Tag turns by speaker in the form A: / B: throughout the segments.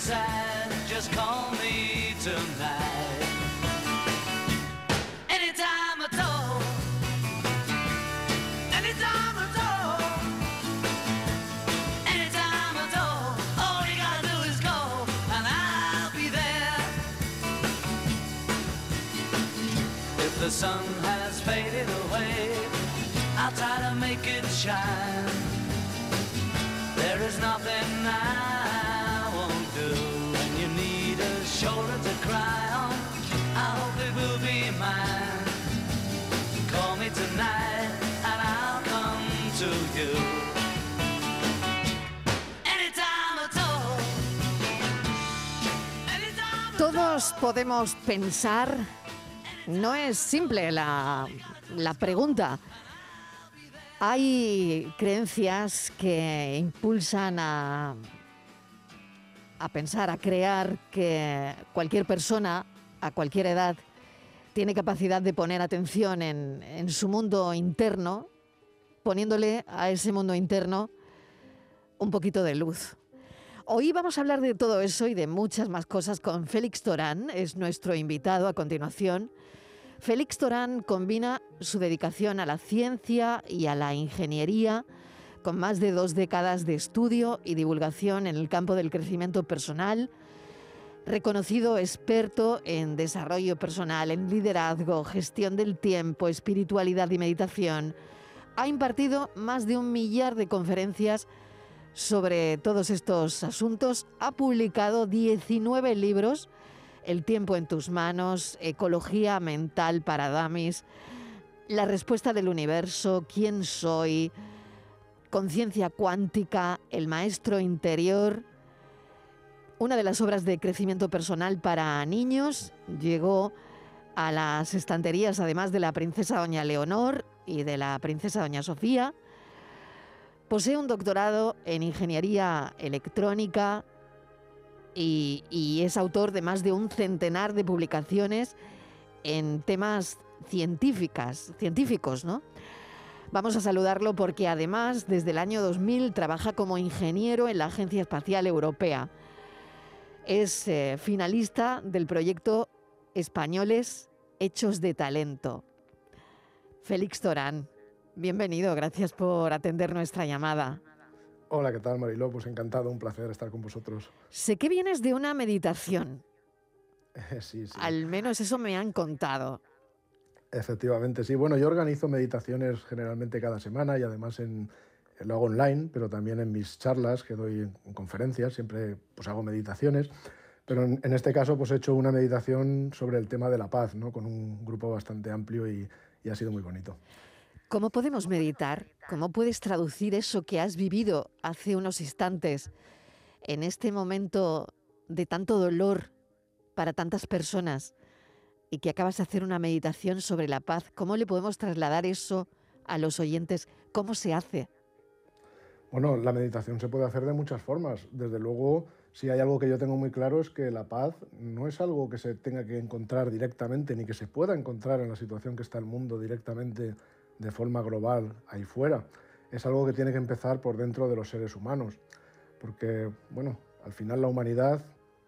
A: Sad, just call me tonight. Anytime at all. Anytime at all. Anytime at all. All you gotta do is go, and I'll be there. If the sun has faded away, I'll try to make it shine. There is nothing shoulder to cry on. I hope it will be mine. Call me tonight and I'll come to you. Anytime at all. Anytime at
B: Todos podemos pensar, no es simple la, la pregunta. Hay creencias que impulsan a, a pensar, a crear que cualquier persona, a cualquier edad, tiene capacidad de poner atención en, su mundo interno, poniéndole a ese mundo interno un poquito de luz. Hoy vamos a hablar de todo eso y de muchas más cosas con Félix Torán, es nuestro invitado a continuación. Félix Torán combina su dedicación a la ciencia y a la ingeniería con más de dos décadas de estudio y divulgación en el campo del crecimiento personal, reconocido experto en desarrollo personal, en liderazgo, gestión del tiempo, espiritualidad y meditación. Ha impartido más de un millar de conferencias sobre todos estos asuntos, ha publicado 19 libros, El tiempo en tus manos, Ecología mental para Damis, La respuesta del universo, ¿Quién soy? Conciencia cuántica, El maestro interior. Una de las obras de crecimiento personal para niños llegó a las estanterías, además de la princesa Doña Leonor y de la princesa Doña Sofía. Posee un doctorado en ingeniería electrónica y, es autor de más de un centenar de publicaciones en temas científicas, científicos, ¿no? Vamos a saludarlo porque además desde el año 2000 trabaja como ingeniero en la Agencia Espacial Europea. Es eh, finalista del proyecto Españoles Hechos de Talento. Félix Torán, bienvenido, gracias por atender nuestra llamada.
C: Hola, ¿qué tal Mariló? Pues encantado, un placer estar con vosotros.
B: Sé que vienes de una meditación,
C: sí, sí.
B: al menos eso me han contado.
C: Efectivamente, sí. Bueno, yo organizo meditaciones generalmente cada semana y además en, lo hago online, pero también en mis charlas que doy en, en conferencias, siempre pues hago meditaciones. Pero en, en, este caso pues he hecho una meditación sobre el tema de la paz, ¿no? con un grupo bastante amplio y, y ha sido muy bonito.
B: ¿Cómo podemos meditar? ¿Cómo puedes traducir eso que has vivido hace unos instantes en este momento de tanto dolor para tantas personas y que acabas de hacer una meditación sobre la paz? ¿Cómo le podemos trasladar eso a los oyentes? ¿Cómo se hace?
C: Bueno, la meditación se puede hacer de muchas formas. Desde luego, si hay algo que yo tengo muy claro es que la paz no es algo que se tenga que encontrar directamente, ni que se pueda encontrar en la situación que está el mundo directamente de forma global ahí fuera. Es algo que tiene que empezar por dentro de los seres humanos. Porque, bueno, al final la humanidad,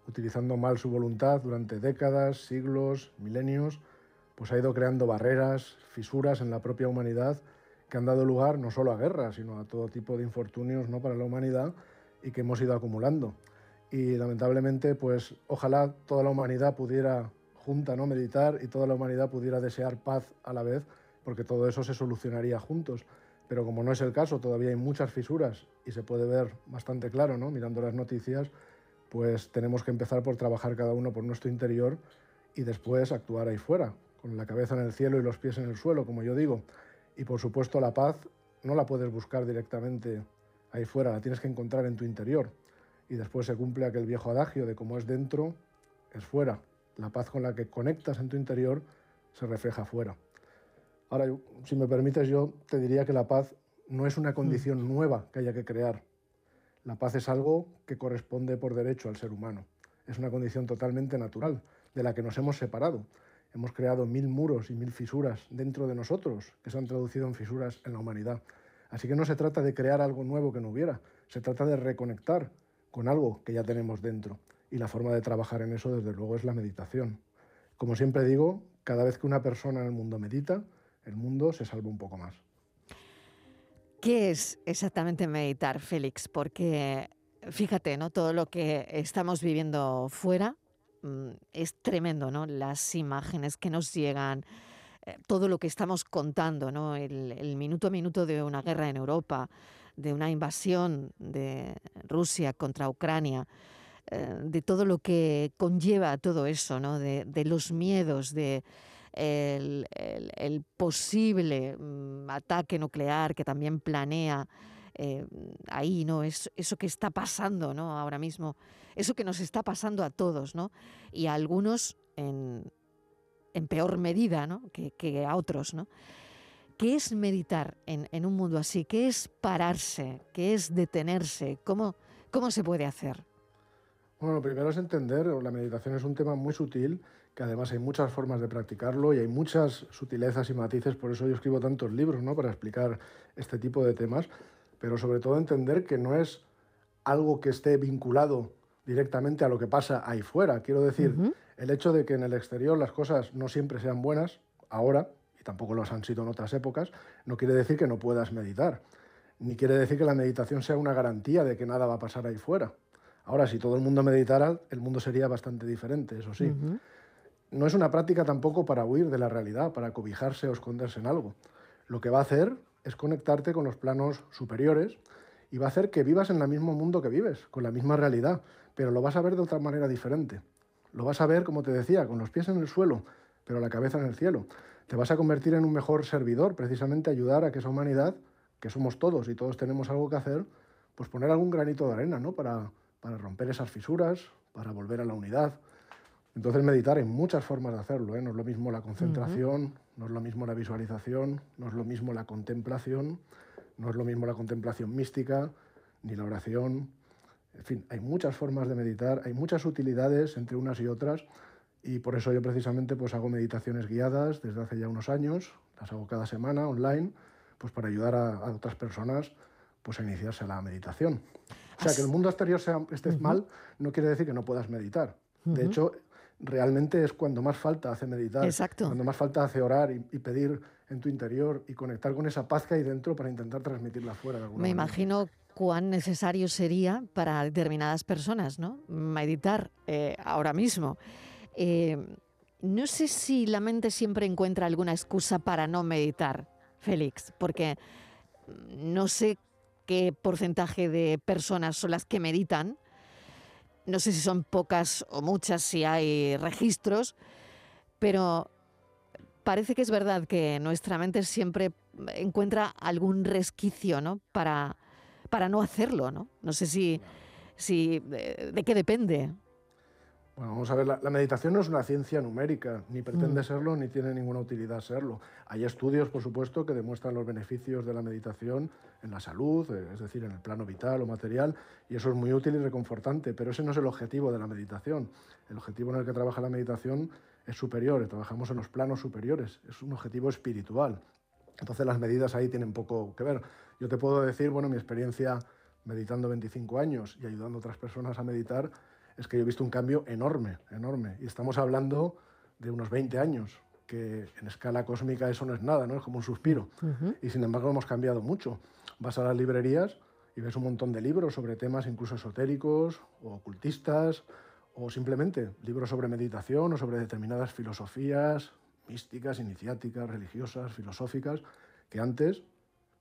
C: utilizando mal su voluntad durante décadas, siglos, milenios, pues ha ido creando barreras, fisuras en la propia humanidad que han dado lugar no solo a guerras, sino a todo tipo de infortunios ¿no? para la humanidad y que hemos ido acumulando. Y lamentablemente, pues ojalá toda la humanidad pudiera junta ¿no? meditar y toda la humanidad pudiera desear paz a la vez, porque todo eso se solucionaría juntos. Pero como no es el caso, todavía hay muchas fisuras y se puede ver bastante claro, ¿no? mirando las noticias, pues tenemos que empezar por trabajar cada uno por nuestro interior y después actuar ahí fuera, con la cabeza en el cielo y los pies en el suelo, como yo digo. Y por supuesto la paz no la puedes buscar directamente ahí fuera, la tienes que encontrar en tu interior. Y después se cumple aquel viejo adagio de cómo es dentro, es fuera. La paz con la que conectas en tu interior se refleja fuera. Ahora, si me permites, yo te diría que la paz no es una condición nueva que haya que crear. La paz es algo que corresponde por derecho al ser humano. Es una condición totalmente natural, de la que nos hemos separado. Hemos creado mil muros y mil fisuras dentro de nosotros, que se han traducido en fisuras en la humanidad. Así que no se trata de crear algo nuevo que no hubiera, se trata de reconectar con algo que ya tenemos dentro. Y la forma de trabajar en eso, desde luego, es la meditación. Como siempre digo, cada vez que una persona en el mundo medita, el mundo se salva un poco más.
B: ¿Qué es exactamente meditar, Félix? Porque fíjate, ¿no? Todo lo que estamos viviendo fuera mm, es tremendo, ¿no? Las imágenes que nos llegan, eh, todo lo que estamos contando, ¿no? El, minuto a minuto de una guerra en Europa, de una invasión de Rusia contra Ucrania, eh, de todo lo que conlleva todo eso, ¿no? De, de los miedos, de el, posible mm, ataque nuclear que también planea eh, ahí, ¿no? Es, eso que está pasando, ¿no? Ahora mismo, eso que nos está pasando a todos, ¿no? Y a algunos en, peor medida, ¿no? Que, a otros, ¿no? ¿Qué es meditar en, un mundo así? ¿Qué es pararse? ¿Qué es detenerse? ¿Cómo, cómo se puede hacer?
C: Bueno, lo primero es entender, la meditación es un tema muy sutil que además hay muchas formas de practicarlo y hay muchas sutilezas y matices, por eso yo escribo tantos libros, ¿no? Para explicar este tipo de temas, pero sobre todo entender que no es algo que esté vinculado directamente a lo que pasa ahí fuera. Quiero decir, el hecho de que en el exterior las cosas no siempre sean buenas, ahora, y tampoco lo han sido en otras épocas, no quiere decir que no puedas meditar, ni quiere decir que la meditación sea una garantía de que nada va a pasar ahí fuera. Ahora, si todo el mundo meditara, el mundo sería bastante diferente, eso sí no es una práctica tampoco para huir de la realidad, para cobijarse o esconderse en algo. Lo que va a hacer es conectarte con los planos superiores y va a hacer que vivas en el mismo mundo que vives, con la misma realidad, pero lo vas a ver de otra manera diferente. Lo vas a ver, como te decía, con los pies en el suelo, pero la cabeza en el cielo. Te vas a convertir en un mejor servidor, precisamente ayudar a que esa humanidad, que somos todos y todos tenemos algo que hacer, pues poner algún granito de arena, ¿no? Para, para romper esas fisuras, para volver a la unidad, entonces meditar hay muchas formas de hacerlo, ¿eh? no es lo mismo la concentración, no es lo mismo la visualización, no es lo mismo la contemplación, no es lo mismo la contemplación mística, ni la oración. En fin, hay muchas formas de meditar, hay muchas utilidades entre unas y otras y por eso yo precisamente pues hago meditaciones guiadas desde hace ya unos años, las hago cada semana online, pues para ayudar a, otras personas pues a iniciarse a la meditación. O sea, que el mundo exterior sea, esté mal no quiere decir que no puedas meditar. De hecho, realmente es cuando más falta hace meditar,
B: Exacto.
C: cuando más falta hace orar y, pedir en tu interior y conectar con esa paz que hay dentro para intentar transmitirla fuera. De
B: Me imagino cuán necesario sería para determinadas personas, ¿no? Meditar eh, ahora mismo. Eh, no sé si la mente siempre encuentra alguna excusa para no meditar, Félix, porque no sé qué porcentaje de personas son las que meditan, no sé si son pocas o muchas, si hay registros, pero parece que es verdad que nuestra mente siempre encuentra algún resquicio ¿no? para, para no hacerlo. No, no sé si, si de qué depende.
C: Bueno, vamos a ver, la, meditación no es una ciencia numérica, ni pretende mm. serlo, ni tiene ninguna utilidad serlo. Hay estudios, por supuesto, que demuestran los beneficios de la meditación en la salud, eh, es decir, en el plano vital o material, y eso es muy útil y reconfortante, pero ese no es el objetivo de la meditación. El objetivo en el que trabaja la meditación es superior, trabajamos en los planos superiores, es un objetivo espiritual. Entonces las medidas ahí tienen poco que ver. Yo te puedo decir, bueno, mi experiencia meditando 25 años y ayudando a otras personas a meditar, es que yo he visto un cambio enorme, enorme. Y estamos hablando de unos 20 años, que en escala cósmica eso no es nada, ¿no? Es como un suspiro. Y sin embargo hemos cambiado mucho. Vas a las librerías y ves un montón de libros sobre temas incluso esotéricos o ocultistas, o simplemente libros sobre meditación o sobre determinadas filosofías místicas, iniciáticas, religiosas, filosóficas, que antes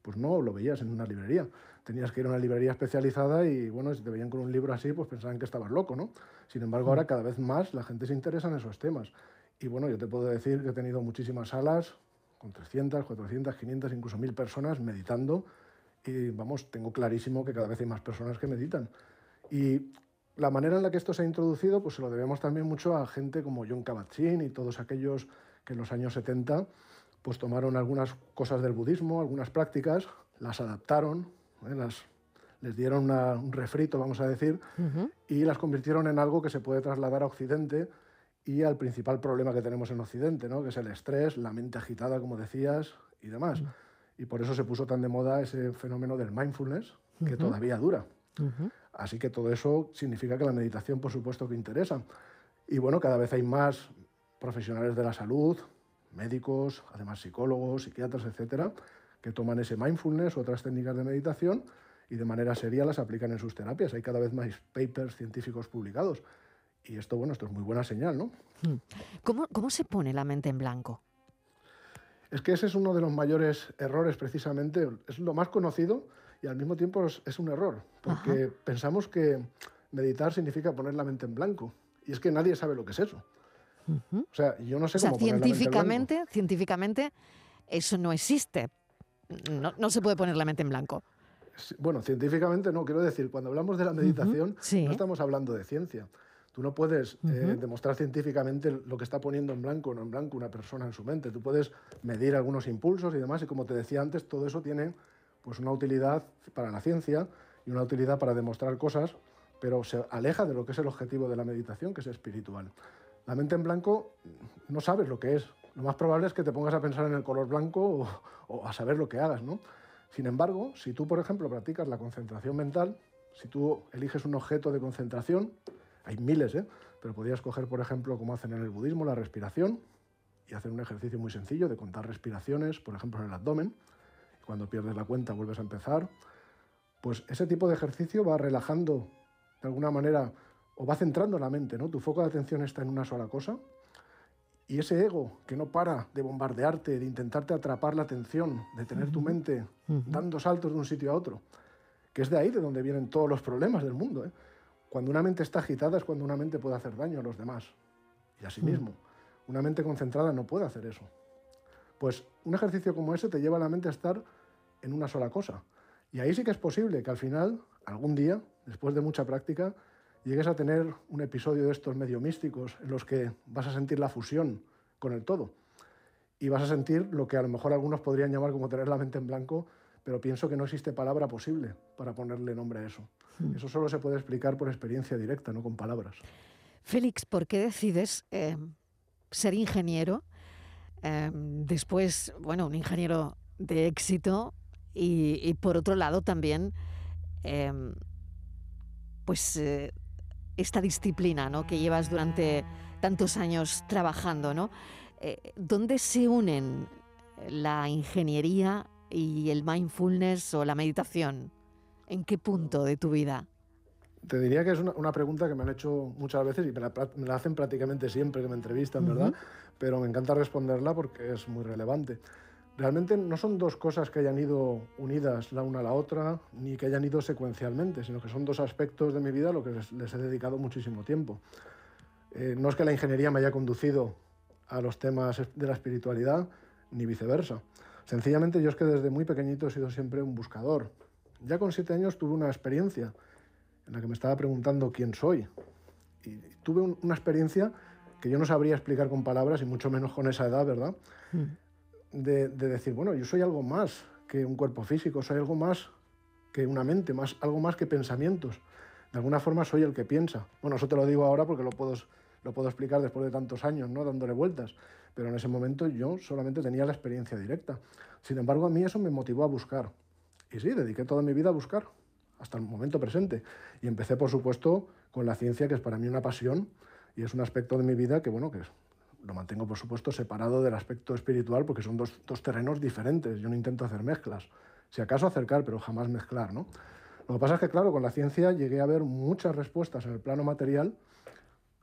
C: pues no lo veías en una librería. Tenías que ir a una librería especializada y, bueno, si te veían con un libro así, pues pensaban que estabas loco, ¿no? Sin embargo, ahora cada vez más la gente se interesa en esos temas. Y bueno, yo te puedo decir que he tenido muchísimas salas con 300, 400, 500, incluso 1000 personas meditando y vamos, tengo clarísimo que cada vez hay más personas que meditan. Y la manera en la que esto se ha introducido, pues se lo debemos también mucho a gente como John Kabat-Zinn y todos aquellos que en los años 70 pues tomaron algunas cosas del budismo, algunas prácticas, las adaptaron, ¿eh? las, les dieron un refrito, vamos a decir, y las convirtieron en algo que se puede trasladar a Occidente y al principal problema que tenemos en Occidente, ¿no? que es el estrés, la mente agitada, como decías, y demás. Y por eso se puso tan de moda ese fenómeno del mindfulness, que todavía dura. Así que todo eso significa que la meditación, por supuesto, que interesa. Y bueno, cada vez hay más profesionales de la salud, médicos, además psicólogos, psiquiatras, etcétera, que toman ese mindfulness otras técnicas de meditación y de manera seria las aplican en sus terapias. Hay cada vez más papers científicos publicados. Y esto, bueno, esto es muy buena señal, ¿no? Hmm.
B: ¿Cómo, cómo se pone la mente en blanco?
C: Es que ese es uno de los mayores errores, precisamente. Es lo más conocido y al mismo tiempo es, un error, porque pensamos que meditar significa poner la mente en blanco. Y es que nadie sabe lo que es eso. O sea, yo no sé cómo
B: científicamente, científicamente eso no existe. No, no, se puede poner la mente en blanco.
C: Bueno, científicamente no, quiero decir, cuando hablamos de la meditación, no estamos hablando de ciencia. Tú no puedes eh, demostrar científicamente lo que está poniendo en blanco o no en blanco una persona en su mente. Tú puedes medir algunos impulsos y demás, y como te decía antes, todo eso tiene pues, una utilidad para la ciencia y una utilidad para demostrar cosas, pero se aleja de lo que es el objetivo de la meditación, que es espiritual. La mente en blanco no sabes lo que es. Lo más probable es que te pongas a pensar en el color blanco o, a saber lo que hagas, ¿no? Sin embargo, si tú, por ejemplo, practicas la concentración mental, si tú eliges un objeto de concentración, hay miles, ¿eh? pero podrías coger, por ejemplo, como hacen en el budismo, la respiración y hacer un ejercicio muy sencillo de contar respiraciones, por ejemplo, en el abdomen. Cuando pierdes la cuenta vuelves a empezar. Pues ese tipo de ejercicio va relajando de alguna manera o va centrando la mente, ¿no? Tu foco de atención está en una sola cosa y ese ego que no para de bombardearte, de intentarte atrapar la atención, de tener tu mente dando saltos de un sitio a otro, que es de ahí de donde vienen todos los problemas del mundo. ¿eh? Cuando una mente está agitada es cuando una mente puede hacer daño a los demás y a sí mismo. Una mente concentrada no puede hacer eso. Pues un ejercicio como ese te lleva a la mente a estar en una sola cosa. Y ahí sí que es posible que al final, algún día, después de mucha práctica, llegues a tener un episodio de estos medio místicos en los que vas a sentir la fusión con el todo. Y vas a sentir lo que a lo mejor algunos podrían llamar como tener la mente en blanco, pero pienso que no existe palabra posible para ponerle nombre a eso. Hmm. Eso solo se puede explicar por experiencia directa, no con palabras.
B: Félix, ¿por qué decides eh, ser ingeniero? Eh, después, bueno, un ingeniero de éxito y, por otro lado también, eh, pues esta disciplina ¿no? que llevas durante tantos años trabajando, ¿no? ¿Dónde se unen la ingeniería y el mindfulness o la meditación? ¿En qué punto de tu vida?
C: Te diría que es una, pregunta que me han hecho muchas veces y me la, hacen prácticamente siempre que me entrevistan, ¿verdad? Pero me encanta responderla porque es muy relevante. Realmente no son dos cosas que hayan ido unidas la una a la otra, ni que hayan ido secuencialmente, sino que son dos aspectos de mi vida a los que les, he dedicado muchísimo tiempo. Eh, no es que la ingeniería me haya conducido a los temas de la espiritualidad, ni viceversa. Sencillamente yo es que desde muy pequeñito he sido siempre un buscador. Ya con siete años tuve una experiencia en la que me estaba preguntando quién soy. Y tuve una experiencia que yo no sabría explicar con palabras y mucho menos con esa edad, ¿verdad? Mm. De, decir, bueno, yo soy algo más que un cuerpo físico, soy algo más que una mente, más, algo más que pensamientos. De alguna forma soy el que piensa. Bueno, eso te lo digo ahora porque lo puedo, lo puedo explicar después de tantos años, ¿no? Dándole vueltas pero en ese momento yo solamente tenía la experiencia directa. Sin embargo, a mí eso me motivó a buscar. Y sí, dediqué toda mi vida a buscar, hasta el momento presente. Y empecé, por supuesto, con la ciencia, que es para mí una pasión y es un aspecto de mi vida que, bueno, que lo mantengo, por supuesto, separado del aspecto espiritual, porque son dos, dos terrenos diferentes. Yo no intento hacer mezclas. Si acaso acercar, pero jamás mezclar, ¿no? Lo que pasa es que, claro, con la ciencia llegué a ver muchas respuestas en el plano material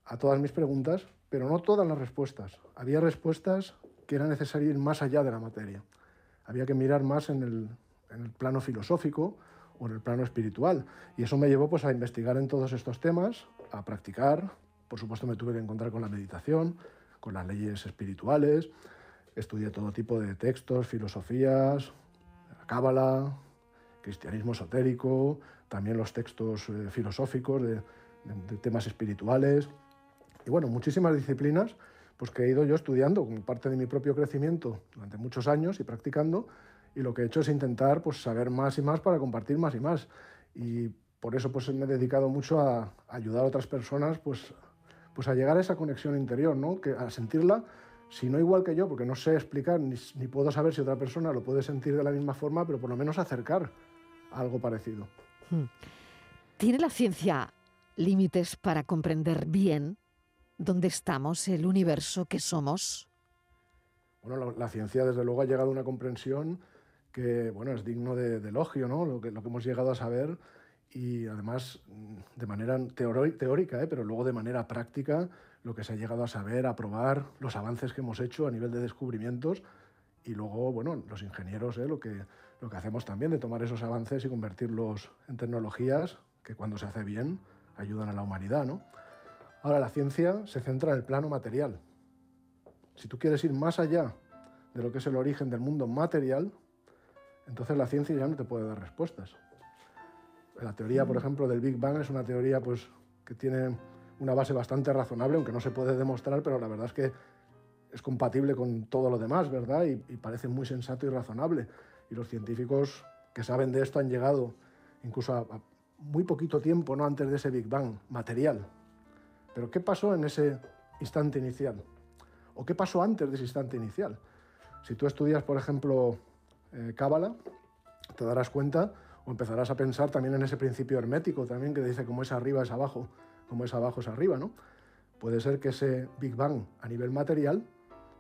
C: a todas mis preguntas, pero no todas las respuestas. Había respuestas que era necesario ir más allá de la materia. Había que mirar más en el, plano filosófico o en el plano espiritual. Y eso me llevó pues, a investigar en todos estos temas, a practicar. Por supuesto me tuve que encontrar con la meditación, con las leyes espirituales, Estudié todo tipo de textos, filosofías, cábala, cristianismo esotérico, también los textos eh, filosóficos de, de temas espirituales. Y bueno, muchísimas disciplinas pues que he ido yo estudiando como parte de mi propio crecimiento durante muchos años y practicando y lo que he hecho es intentar pues saber más y más para compartir más y más. Y por eso pues me he dedicado mucho a, ayudar a otras personas pues pues a llegar a esa conexión interior, ¿no? Que a sentirla si no igual que yo, porque no sé explicar ni, ni puedo saber si otra persona lo puede sentir de la misma forma, pero por lo menos acercar a algo parecido.
B: Hmm. ¿Tiene la ciencia límites para comprender bien dónde estamos, el universo que somos?
C: Bueno, la, la, ciencia desde luego ha llegado a una comprensión que bueno, es digno de, de elogio, ¿no? lo, que, lo que hemos llegado a saber y además de manera teórica, ¿eh? pero luego de manera práctica, lo que se ha llegado a saber, a probar, los avances que hemos hecho a nivel de descubrimientos y luego, bueno, los ingenieros, ¿eh? lo, que, lo que hacemos también de tomar esos avances y convertirlos en tecnologías que cuando se hace bien ayudan a la humanidad, ¿no? Ahora, la ciencia se centra en el plano material. Si tú quieres ir más allá de lo que es el origen del mundo material, entonces la ciencia ya no te puede dar respuestas. La teoría, por ejemplo, del Big Bang es una teoría pues, que tiene una base bastante razonable, aunque no se puede demostrar, pero la verdad es que es compatible con todo lo demás, ¿verdad? Y, y parece muy sensato y razonable. Y los científicos que saben de esto han llegado incluso a, a muy poquito tiempo, ¿no? Antes de ese Big Bang material, pero ¿qué pasó en ese instante inicial? ¿O qué pasó antes de ese instante inicial? Si tú estudias, por ejemplo, eh, Cábala, te darás cuenta empezarás a pensar también en ese principio hermético también que dice como es arriba es abajo, como es abajo es arriba, ¿no? Puede ser que ese Big Bang a nivel material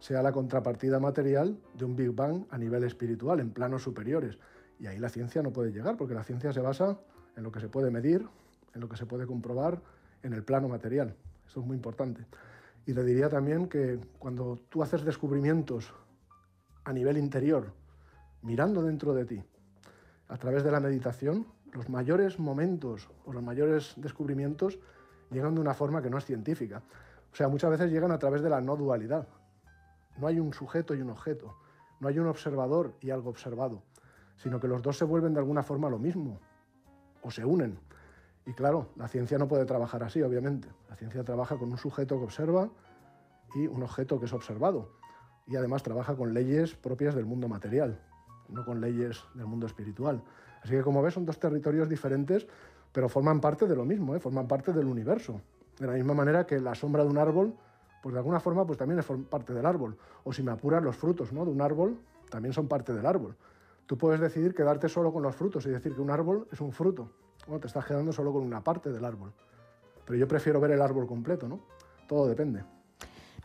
C: sea la contrapartida material de un Big Bang a nivel espiritual, en planos superiores. Y ahí la ciencia no puede llegar, porque la ciencia se basa en lo que se puede medir, en lo que se puede comprobar, en el plano material. Eso es muy importante. Y le diría también que cuando tú haces descubrimientos a nivel interior, mirando dentro de ti, a través de la meditación, los mayores momentos o los mayores descubrimientos llegan de una forma que no es científica. O sea, muchas veces llegan a través de la no dualidad. No hay un sujeto y un objeto, no hay un observador y algo observado, sino que los dos se vuelven de alguna forma lo mismo o se unen. Y claro, la ciencia no puede trabajar así, obviamente. La ciencia trabaja con un sujeto que observa y un objeto que es observado. Y además trabaja con leyes propias del mundo material, no con leyes del mundo espiritual. Así que como ves son dos territorios diferentes, pero forman parte de lo mismo, ¿eh? forman parte del universo. De la misma manera que la sombra de un árbol, pues de alguna forma pues también es parte del árbol. O si me apuras los frutos ¿no? de un árbol, también son parte del árbol. Tú puedes decidir quedarte solo con los frutos y decir que un árbol es un fruto bueno, te estás quedando solo con una parte del árbol. Pero yo prefiero ver el árbol completo, ¿no? Todo depende.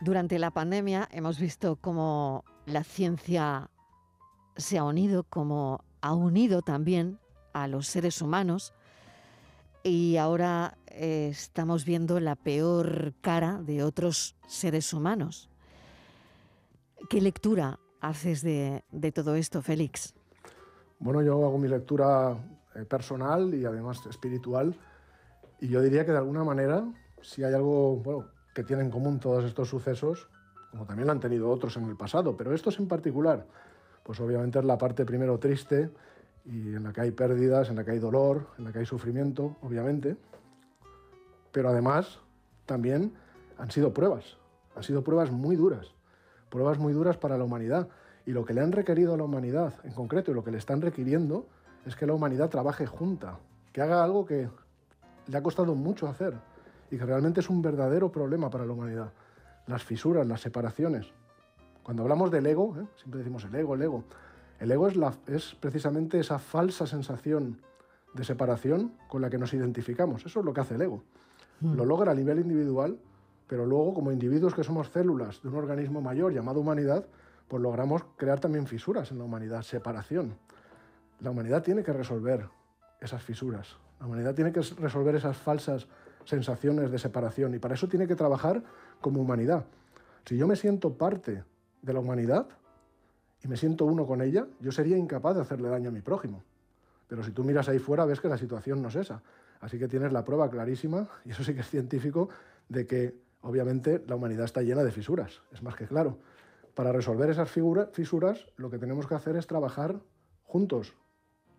B: Durante la pandemia hemos visto cómo la ciencia se ha unido, como ha unido también a los seres humanos y ahora eh, estamos viendo la peor cara de otros seres humanos. ¿Qué lectura haces de, de todo esto, Félix?
C: Bueno, yo hago mi lectura eh, personal y además espiritual. Y yo diría que de alguna manera, si hay algo bueno, que tienen en común todos estos sucesos, como también lo han tenido otros en el pasado, pero estos en particular, pues obviamente es la parte primero triste y en la que hay pérdidas, en la que hay dolor, en la que hay sufrimiento, obviamente, pero además también han sido pruebas, han sido pruebas muy duras, pruebas muy duras para la humanidad. Y lo que le han requerido a la humanidad en concreto y lo que le están requiriendo es que la humanidad trabaje junta, que haga algo que le ha costado mucho hacer y que realmente es un verdadero problema para la humanidad. Las fisuras, las separaciones. Cuando hablamos del ego, ¿eh? siempre decimos el ego, el ego. El ego es, la, es precisamente esa falsa sensación de separación con la que nos identificamos. Eso es lo que hace el ego. Mm. Lo logra a nivel individual, pero luego como individuos que somos células de un organismo mayor llamado humanidad, pues logramos crear también fisuras en la humanidad, separación. La humanidad tiene que resolver esas fisuras. La humanidad tiene que resolver esas falsas sensaciones de separación y para eso tiene que trabajar como humanidad. Si yo me siento parte de la humanidad y me siento uno con ella, yo sería incapaz de hacerle daño a mi prójimo. Pero si tú miras ahí fuera, ves que la situación no es esa. Así que tienes la prueba clarísima, y eso sí que es científico, de que obviamente la humanidad está llena de fisuras, es más que claro. Para resolver esas fisuras, lo que tenemos que hacer es trabajar juntos,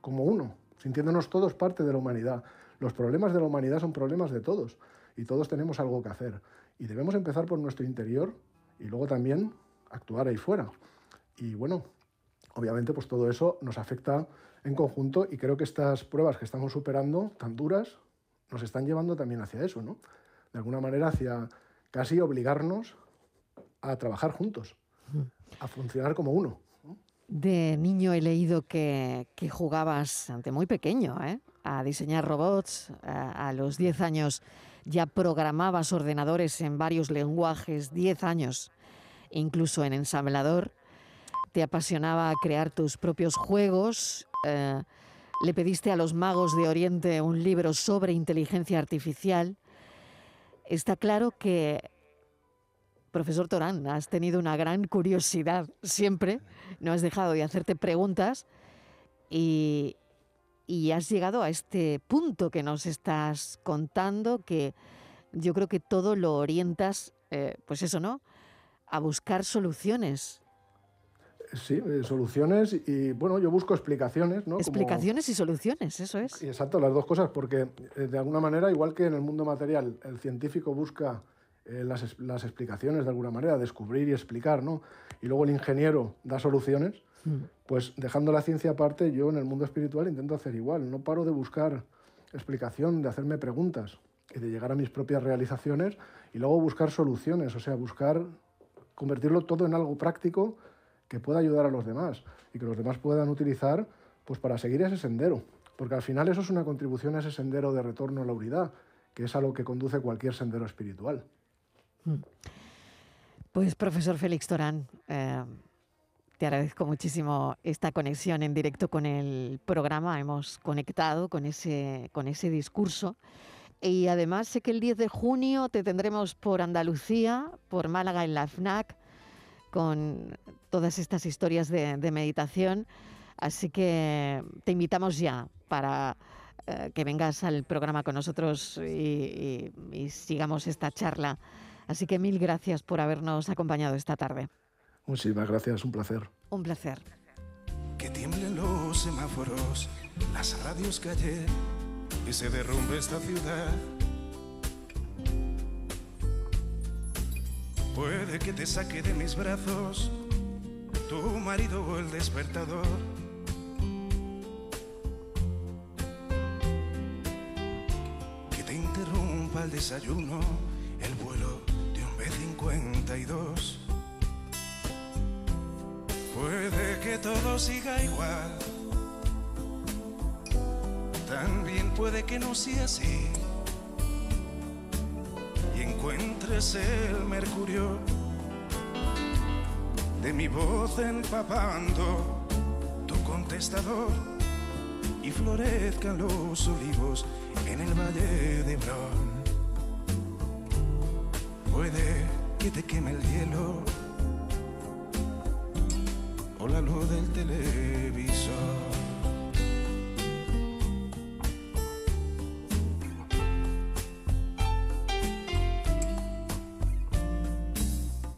C: como uno, sintiéndonos todos parte de la humanidad. Los problemas de la humanidad son problemas de todos y todos tenemos algo que hacer. Y debemos empezar por nuestro interior y luego también actuar ahí fuera. Y bueno, obviamente pues todo eso nos afecta en conjunto y creo que estas pruebas que estamos superando, tan duras, nos están llevando también hacia eso, ¿no? De alguna manera hacia casi obligarnos a trabajar juntos, a funcionar como uno.
B: De niño he leído que, jugabas ante muy pequeño ¿eh? a diseñar robots. A, a los 10 años ya programabas ordenadores en varios lenguajes, 10 años incluso en ensamblador. Te apasionaba crear tus propios juegos. Eh, le pediste a los magos de Oriente un libro sobre inteligencia artificial. Está claro que, profesor Torán, has tenido una gran curiosidad siempre, no has dejado de hacerte preguntas y, y has llegado a este punto que nos estás contando, que yo creo que todo lo orientas, eh, pues eso, ¿no? A buscar soluciones.
C: Sí, eh, soluciones y bueno, yo busco explicaciones, ¿no?
B: Explicaciones y soluciones, eso es.
C: Exacto, las dos cosas, porque eh, de alguna manera, igual que en el mundo material, el científico busca las, las, explicaciones de alguna manera, descubrir y explicar, ¿no? Y luego el ingeniero da soluciones, pues dejando la ciencia aparte, yo en el mundo espiritual intento hacer igual. No paro de buscar explicación, de hacerme preguntas y de llegar a mis propias realizaciones y luego buscar soluciones, o sea, buscar convertirlo todo en algo práctico que pueda ayudar a los demás y que los demás puedan utilizar pues para seguir ese sendero, porque al final eso es una contribución a ese sendero de retorno a la unidad, que es a lo que conduce cualquier sendero espiritual. Mm.
B: Pues profesor Félix Torán, eh, te agradezco muchísimo esta conexión en directo con el programa. Hemos conectado con ese, con ese discurso. Y además sé que el 10 de junio te tendremos por Andalucía, por Málaga en la FNAC, con todas estas historias de, meditación. Así que te invitamos ya para eh, que vengas al programa con nosotros y sigamos esta charla. Así que mil gracias por habernos acompañado esta tarde.
C: Muchísimas gracias, un placer.
B: Un placer.
D: Que tiemblen los semáforos, las radios calle y se derrumbe esta ciudad. Puede que te saque de mis brazos tu marido o el despertador. Que te interrumpa el desayuno, el vuelo de un B-52 Puede que todo siga igual. También puede que no sea así. Y encuentres el mercurio de mi voz empapando tu contestador y florezcan los olivos en el valle de Bron. Puede que te queme el hielo la luz del televisor.